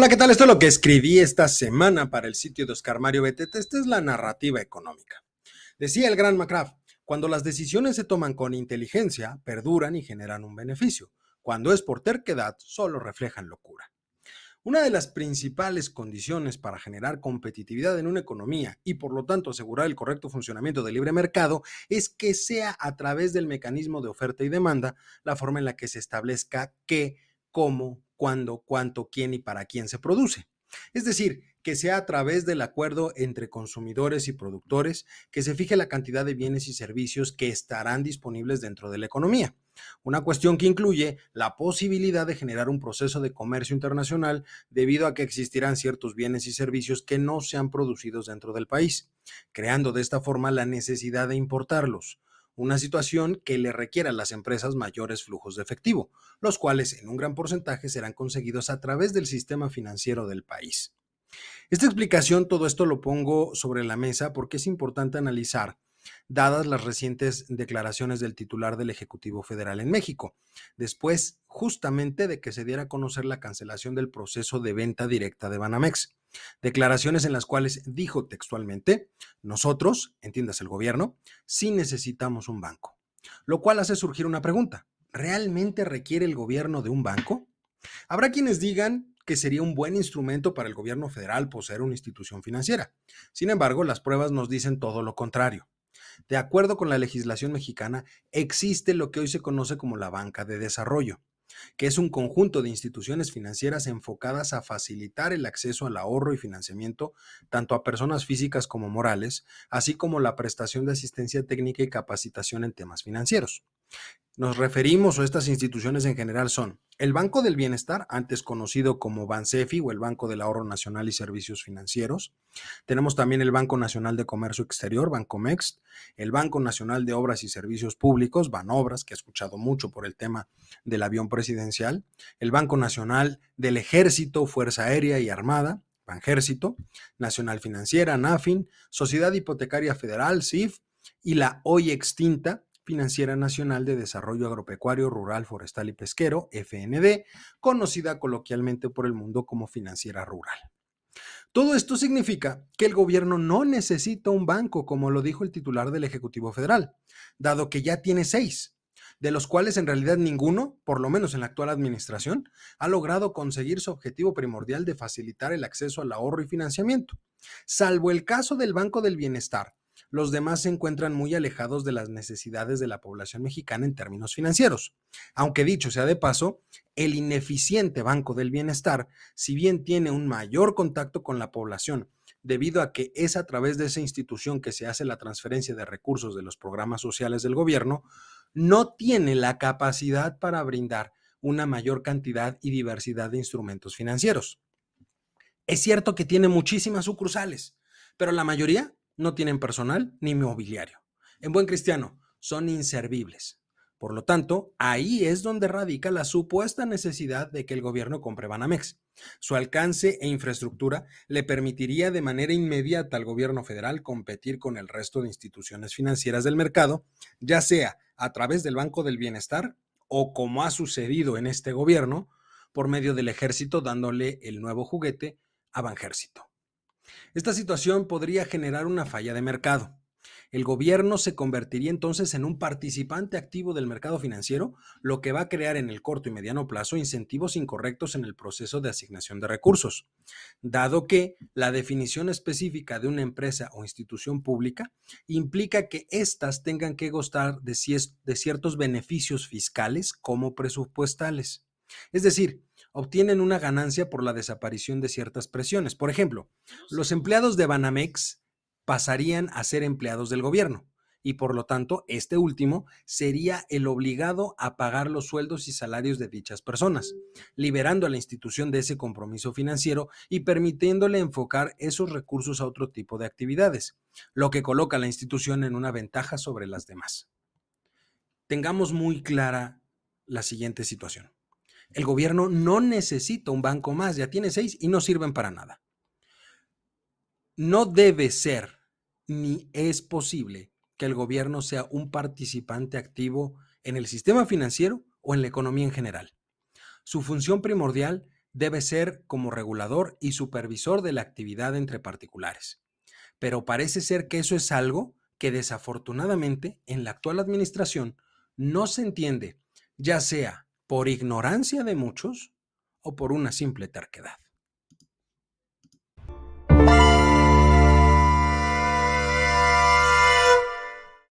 ¿qué tal? Esto es lo que escribí esta semana para el sitio de Oscar Mario Betete. Esta es la narrativa económica. Decía el gran McCraft, cuando las decisiones se toman con inteligencia, perduran y generan un beneficio. Cuando es por terquedad, solo reflejan locura. Una de las principales condiciones para generar competitividad en una economía y por lo tanto asegurar el correcto funcionamiento del libre mercado es que sea a través del mecanismo de oferta y demanda la forma en la que se establezca qué, cómo, cuándo, cuánto, quién y para quién se produce. Es decir, que sea a través del acuerdo entre consumidores y productores que se fije la cantidad de bienes y servicios que estarán disponibles dentro de la economía. Una cuestión que incluye la posibilidad de generar un proceso de comercio internacional debido a que existirán ciertos bienes y servicios que no sean producidos dentro del país, creando de esta forma la necesidad de importarlos una situación que le requiere a las empresas mayores flujos de efectivo, los cuales en un gran porcentaje serán conseguidos a través del sistema financiero del país. Esta explicación, todo esto lo pongo sobre la mesa porque es importante analizar dadas las recientes declaraciones del titular del Ejecutivo Federal en México, después justamente de que se diera a conocer la cancelación del proceso de venta directa de Banamex. Declaraciones en las cuales dijo textualmente, nosotros, entiendas el gobierno, sí necesitamos un banco. Lo cual hace surgir una pregunta. ¿Realmente requiere el gobierno de un banco? Habrá quienes digan que sería un buen instrumento para el gobierno federal poseer una institución financiera. Sin embargo, las pruebas nos dicen todo lo contrario. De acuerdo con la legislación mexicana, existe lo que hoy se conoce como la banca de desarrollo que es un conjunto de instituciones financieras enfocadas a facilitar el acceso al ahorro y financiamiento tanto a personas físicas como morales, así como la prestación de asistencia técnica y capacitación en temas financieros. Nos referimos, o estas instituciones en general son el Banco del Bienestar, antes conocido como Bansefi o el Banco del Ahorro Nacional y Servicios Financieros. Tenemos también el Banco Nacional de Comercio Exterior, Bancomext, el Banco Nacional de Obras y Servicios Públicos, Banobras, que ha escuchado mucho por el tema del avión presidencial, el Banco Nacional del Ejército, Fuerza Aérea y Armada, Banjército, Nacional Financiera, NAFIN, Sociedad Hipotecaria Federal, SIF, y la hoy extinta Financiera Nacional de Desarrollo Agropecuario, Rural, Forestal y Pesquero, FND, conocida coloquialmente por el mundo como Financiera Rural. Todo esto significa que el gobierno no necesita un banco, como lo dijo el titular del Ejecutivo Federal, dado que ya tiene seis, de los cuales en realidad ninguno, por lo menos en la actual administración, ha logrado conseguir su objetivo primordial de facilitar el acceso al ahorro y financiamiento, salvo el caso del Banco del Bienestar, los demás se encuentran muy alejados de las necesidades de la población mexicana en términos financieros. Aunque dicho sea de paso, el ineficiente Banco del Bienestar, si bien tiene un mayor contacto con la población, debido a que es a través de esa institución que se hace la transferencia de recursos de los programas sociales del gobierno, no tiene la capacidad para brindar una mayor cantidad y diversidad de instrumentos financieros. Es cierto que tiene muchísimas sucursales, pero la mayoría no tienen personal ni mobiliario. En buen cristiano, son inservibles. Por lo tanto, ahí es donde radica la supuesta necesidad de que el gobierno compre Banamex. Su alcance e infraestructura le permitiría de manera inmediata al gobierno federal competir con el resto de instituciones financieras del mercado, ya sea a través del Banco del Bienestar o como ha sucedido en este gobierno, por medio del ejército dándole el nuevo juguete a Banjército. Esta situación podría generar una falla de mercado. El gobierno se convertiría entonces en un participante activo del mercado financiero, lo que va a crear en el corto y mediano plazo incentivos incorrectos en el proceso de asignación de recursos, dado que la definición específica de una empresa o institución pública implica que éstas tengan que gozar de, ciertos beneficios fiscales como presupuestales. Es decir, obtienen una ganancia por la desaparición de ciertas presiones. Por ejemplo, los empleados de Banamex pasarían a ser empleados del gobierno y por lo tanto este último sería el obligado a pagar los sueldos y salarios de dichas personas, liberando a la institución de ese compromiso financiero y permitiéndole enfocar esos recursos a otro tipo de actividades, lo que coloca a la institución en una ventaja sobre las demás. Tengamos muy clara la siguiente situación. El gobierno no necesita un banco más, ya tiene seis y no sirven para nada. No debe ser ni es posible que el gobierno sea un participante activo en el sistema financiero o en la economía en general. Su función primordial debe ser como regulador y supervisor de la actividad entre particulares. Pero parece ser que eso es algo que desafortunadamente en la actual administración no se entiende, ya sea por ignorancia de muchos o por una simple terquedad.